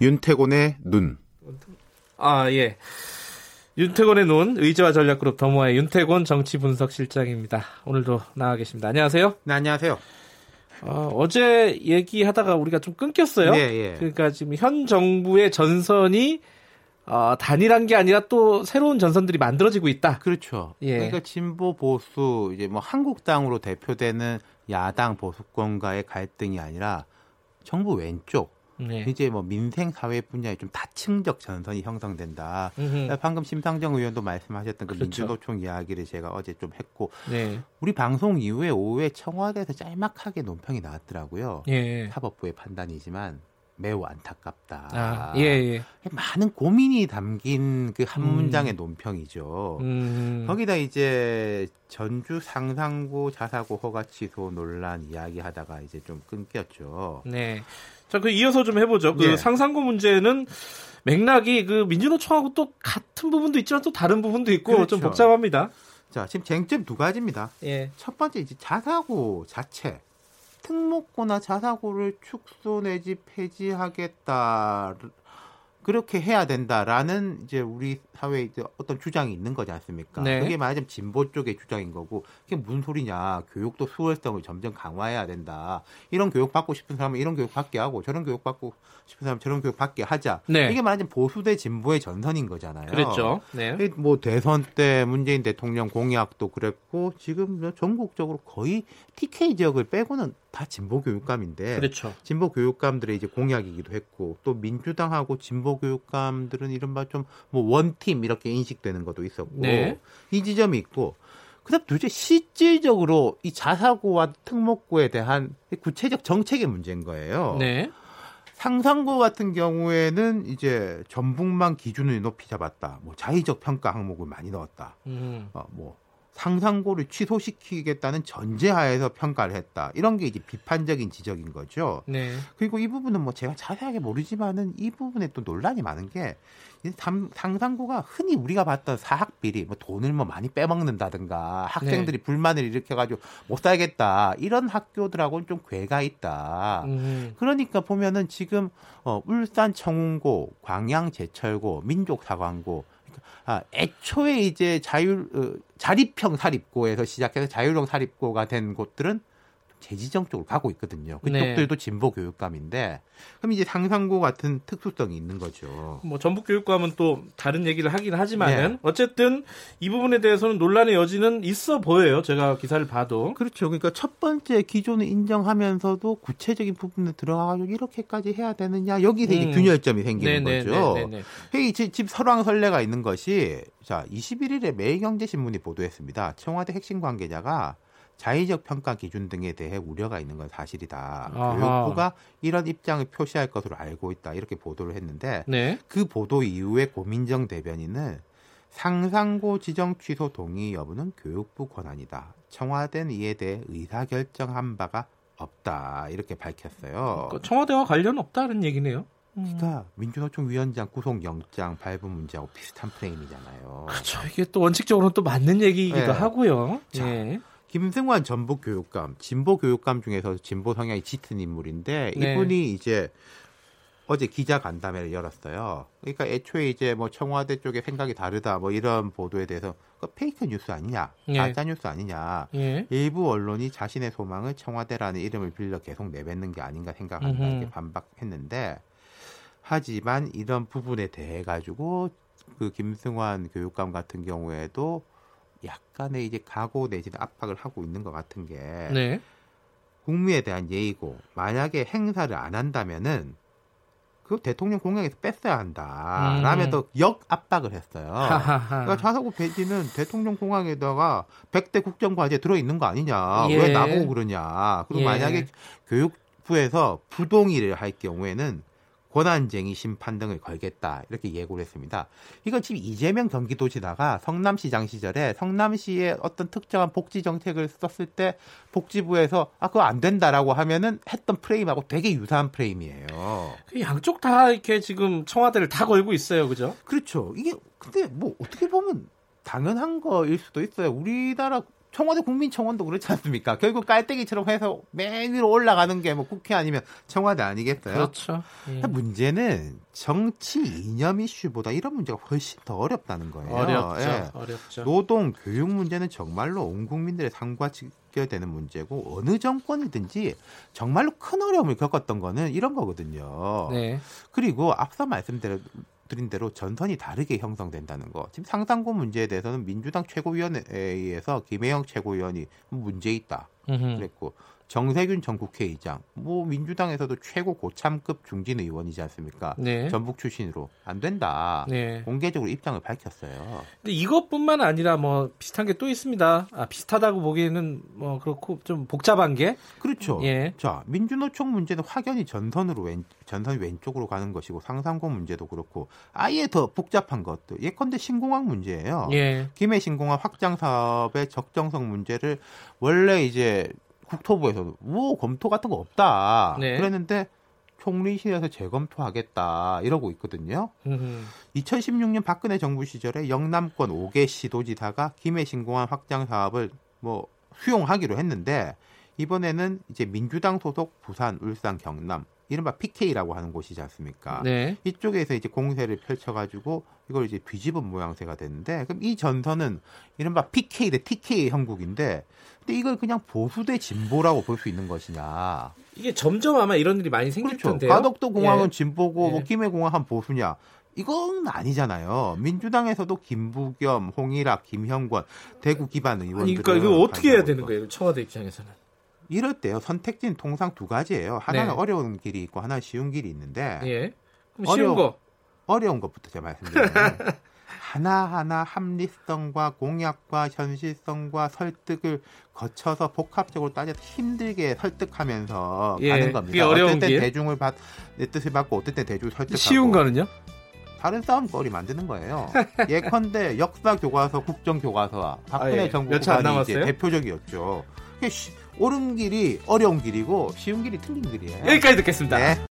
윤태곤의 눈. 아, 예. 윤태곤의 눈, 의제와 전략그룹 더모아의 윤태곤 정치분석실장입니다. 오늘도 나와 계십니다. 안녕하세요. 네, 안녕하세요. 어, 어제 얘기하다가 우리가 좀 끊겼어요. 예, 예. 그러니까 지금 현 정부의 전선이 어, 단일한 게 아니라 또 새로운 전선들이 만들어지고 있다. 그렇죠. 예. 그러니까 진보 보수 이제 뭐 한국당으로 대표되는 야당 보수권과의 갈등이 아니라 정부 왼쪽 네. 이제 뭐 민생 사회 분야에 좀 다층적 전선이 형성된다. 음흠. 방금 심상정 의원도 말씀하셨던 그 그렇죠. 민주노총 이야기를 제가 어제 좀 했고 네. 우리 방송 이후에 오후에 청와대에서 짤막하게 논평이 나왔더라고요. 예. 사법부의 판단이지만 매우 안타깝다. 아, 예, 예. 많은 고민이 담긴 그한 음. 문장의 논평이죠. 음. 거기다 이제 전주 상상고 자사고 허가 취소 논란 이야기하다가 이제 좀 끊겼죠. 네. 자, 그 이어서 좀 해보죠. 그 예. 상상고 문제는 맥락이 그 민주노총하고 또 같은 부분도 있지만 또 다른 부분도 있고 그렇죠. 좀 복잡합니다. 자, 지금 쟁점 두 가지입니다. 예. 첫 번째 이제 자사고 자체 특목고나 자사고를 축소 내지 폐지하겠다. 그렇게 해야 된다라는 이제 우리 사회에 이제 어떤 주장이 있는 거지 않습니까? 네. 그게 말하자면 진보 쪽의 주장인 거고 그게 무슨 소리냐? 교육도 수월성을 점점 강화해야 된다. 이런 교육 받고 싶은 사람은 이런 교육 받게 하고 저런 교육 받고 싶은 사람은 저런 교육 받게 하자. 네. 이게 말하자면 보수 대 진보의 전선인 거잖아요. 그랬죠. 네. 이뭐 대선 때 문재인 대통령 공약도 그랬고 지금 뭐 전국적으로 거의 TK 지역을 빼고는 다 진보 교육감인데 그렇죠. 진보 교육감들의 이제 공약이기도 했고 또 민주당하고 진보 교육감들은 이른바 좀 뭐 원팀 이렇게 인식되는 것도 있었고 네. 이 지점이 있고 그다음 도대체 실질적으로 이 자사고와 특목고에 대한 구체적 정책의 문제인 거예요. 네. 상상고 같은 경우에는 이제 전북만 기준을 높이 잡았다. 뭐 자의적 평가 항목을 많이 넣었다. 음. 어, 뭐 상상고를 취소시키겠다는 전제하에서 평가를 했다. 이런 게 이제 비판적인 지적인 거죠. 네. 그리고 이 부분은 뭐 제가 자세하게 모르지만은 이 부분에 또 논란이 많은 게 상상고가 흔히 우리가 봤던 사학 비리, 뭐 돈을 뭐 많이 빼먹는다든가 학생들이 불만을 일으켜가지고 못 살겠다 이런 학교들하고는 좀 괴가 있다. 음. 그러니까 보면은 지금 어, 울산 청운고, 광양 제철고, 민족사관고 아, 애초에 이제 자율 어, 자립형 사립고에서 시작해서 자율형 사립고가 된 곳들은 재지정 쪽으로 가고 있거든요. 네. 그쪽들도 진보 교육감인데 그럼 이제 상상고 같은 특수성이 있는 거죠. 뭐 전북 교육감은 또 다른 얘기를 하긴 하지만은 네. 어쨌든 이 부분에 대해서는 논란의 여지는 있어 보여요. 제가 기사를 봐도. 그렇죠. 그러니까 첫 번째 기존을 인정하면서도 구체적인 부분에 들어가가지고 이렇게까지 해야 되느냐 여기서 이제 음. 균열점이 생기는 거죠. 네네네. 이 집, 집 설왕설래가 있는 것이 자 21일에 매일경제신문이 보도했습니다. 청와대 핵심 관계자가 자의적 평가 기준 등에 대해 우려가 있는 건 사실이다. 아하. 교육부가 이런 입장을 표시할 것으로 알고 있다. 이렇게 보도를 했는데 네. 그 보도 이후에 고민정 대변인은 상상고 지정 취소 동의 여부는 교육부 권한이다. 청와대는 이에 대해 의사 결정한 바가 없다. 이렇게 밝혔어요. 그 청와대와 관련 없다는 얘기네요. 음. 그러니까 민주노총 위원장 구속영장 발부 문제하고 비슷한 프레임이잖아요. 그렇죠. 이게 또 원칙적으로는 또 맞는 얘기이기도 네. 하고요. 자, 예. 김승환 전북 교육감, 진보 교육감 중에서 진보 성향이 짙은 인물인데 네. 이분이 이제 어제 기자 간담회를 열었어요. 그러니까 애초에 이제 뭐 청와대 쪽의 생각이 다르다 뭐 이런 보도에 대해서 그 페이크 뉴스 아니냐, 예. 가짜 뉴스 아니냐. 예. 일부 언론이 자신의 소망을 청와대라는 이름을 빌려 계속 내뱉는 게 아닌가 생각한다 음흠. 이렇게 반박했는데 하지만 이런 부분에 대해 가지고 그 김승환 교육감 같은 경우에도 약간의 이제 각오 내지는 압박을 하고 있는 것 같은 게 네. 국민에 대한 예의고 만약에 행사를 안 한다면은 그 대통령 공약에서 뺐어야 한다. 음. 라면서 역 압박을 했어요. 하하하. 그러니까 자사고 폐지는 대통령 공항에다가 100대 국정과제 들어있는 거 아니냐. 예. 왜 나보고 그러냐. 그리고 예. 만약에 교육부에서 부동의를 할 경우에는 권한쟁의 심판 등을 걸겠다. 이렇게 예고를 했습니다. 이건 지금 이재명 경기도지사가 성남시장 시절에 성남시의 어떤 특정한 복지 정책을 썼을 때 복지부에서 아, 그거 안 된다라고 하면은 했던 프레임하고 되게 유사한 프레임이에요. 그 양쪽 다 이렇게 지금 청와대를 다 걸고 있어요. 그죠? 그렇죠. 이게 근데 뭐 어떻게 보면 당연한 거일 수도 있어요. 우리나라 청와대 국민청원도 그렇지 않습니까? 결국 깔때기처럼 해서 맨 위로 올라가는 게 뭐 국회 아니면 청와대 아니겠어요? 그렇죠. 예. 문제는 정치 이념 이슈보다 이런 문제가 훨씬 더 어렵다는 거예요. 어렵죠. 예. 어렵죠. 노동, 교육 문제는 정말로 온 국민들의 삶과 직결되는 문제고 어느 정권이든지 정말로 큰 어려움을 겪었던 거는 이런 거거든요. 네. 그리고 앞서 말씀드 린 대로 전선이 다르게 형성된다는 거. 지금 상상고 문제에 대해서는 민주당 최고위원회에서 김혜영 최고위원이 문제 있다. 그랬고 정세균 전 국회의장, 뭐 민주당에서도 최고 고참급 중진 의원이지 않습니까? 네. 전북 출신으로 안 된다. 네. 공개적으로 입장을 밝혔어요. 근데 이것뿐만 아니라 뭐 비슷한 게 또 있습니다. 아, 비슷하다고 보기에는 뭐 그렇고 좀 복잡한 게 그렇죠. 예. 자 민주노총 문제는 확연히 전선으로 왼 전선 왼쪽으로 가는 것이고 상상고 문제도 그렇고 아예 더 복잡한 것도 예컨대 신공항 문제예요. 예. 김해 신공항 확장 사업의 적정성 문제를 원래 이제 국토부에서도 뭐 검토 같은 거 없다 네. 그랬는데 총리실에서 재검토하겠다 이러고 있거든요. 음흠. 2016년 박근혜 정부 시절에 영남권 5개 시도지사가 김해 신공항 확장 사업을 뭐 수용하기로 했는데 이번에는 이제 민주당 소속 부산, 울산, 경남 이른바 PK라고 하는 곳이지 않습니까? 네. 이쪽에서 이제 공세를 펼쳐가지고 이걸 이제 뒤집은 모양새가 됐는데 그럼 이 전선은 이른바 PK 대 TK 형국인데 근데 이걸 그냥 보수 대 진보라고 볼 수 있는 것이냐? 이게 점점 아마 이런 일이 많이 생길 그렇죠. 텐데요. 가덕도 공항은 예. 진보고 뭐 예. 김해 공항은 보수냐? 이건 아니잖아요. 민주당에서도 김부겸, 홍일학, 김형권, 대구 기반 의원들. 그러니까 이거 어떻게 해야 되는 거예요? 청와대 입장에서는. 이럴 때요. 선택지는 통상 두 가지예요. 하나는 네. 어려운 길이 있고 하나는 쉬운 길이 있는데 예. 그럼 쉬운 어려워. 거. 어려운 것부터 제가 말씀드리면 하나하나 합리성과 공약과 현실성과 설득을 거쳐서 복합적으로 따져서 힘들게 설득하면서 예, 가는 겁니다. 어려운 어떨 땐 길. 대중을 받, 내 뜻을 받고 어떨 땐 대중을 설득하고 쉬운 거는요? 다른 싸움거리 만드는 거예요. 예컨대 역사 교과서, 국정 교과서와 박근혜 아, 예. 정부 구간이 이제? 대표적이었죠. 쉬- 옳은 길이 어려운 길이고 쉬운 길이 틀린 길이에요. 여기까지 듣겠습니다. 네.